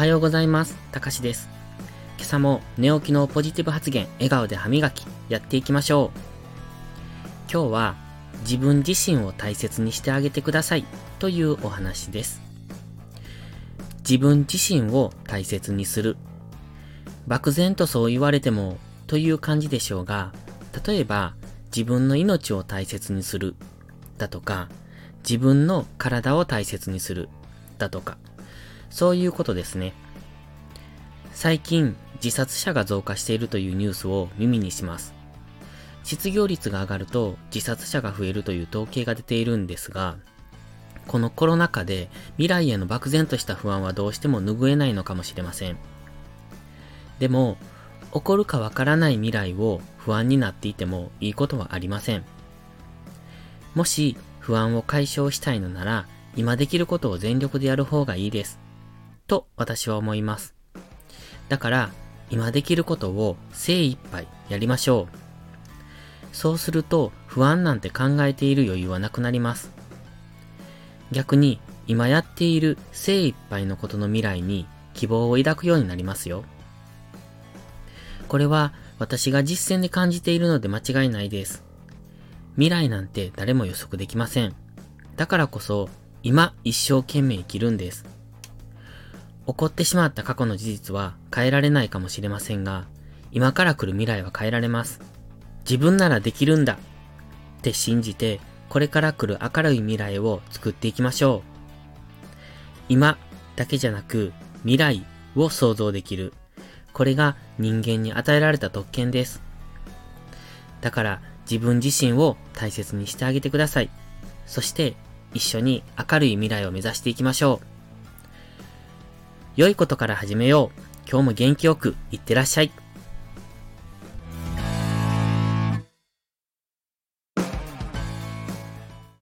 はようございます。たかしです。今朝も寝起きのポジティブ発言、笑顔で歯磨き、やっていきましょう。今日は自分自身を大切にしてあげてくださいというお話です。自分自身を大切にする。漠然とそう言われてもという感じでしょうが、例えば自分の命を大切にするだとか、自分の体を大切にするだとか、そういうことですね。最近自殺者が増加しているというニュースを耳にします。失業率が上がると自殺者が増えるという統計が出ているんですが、このコロナ禍で未来への漠然とした不安はどうしても拭えないのかもしれません。でも、起こるかわからない未来を不安になっていてもいいことはありません。もし不安を解消したいのなら、今できることを全力でやる方がいいです。と私は思います。だから、今できることを精一杯やりましょう。そうすると不安なんて考えている余裕はなくなります。逆に今やっている精一杯のことの未来に希望を抱くようになりますよ。これは私が実践で感じているので間違いないです。未来なんて誰も予測できません。だからこそ今一生懸命生きるんです。起こってしまった過去の事実は変えられないかもしれませんが、今から来る未来は変えられます。自分ならできるんだって信じて、これから来る明るい未来を作っていきましょう。今だけじゃなく未来を想像できる。これが人間に与えられた特権です。だから自分自身を大切にしてあげてください。そして一緒に明るい未来を目指していきましょう。良いことから始めよう。今日も元気よくいってらっしゃい。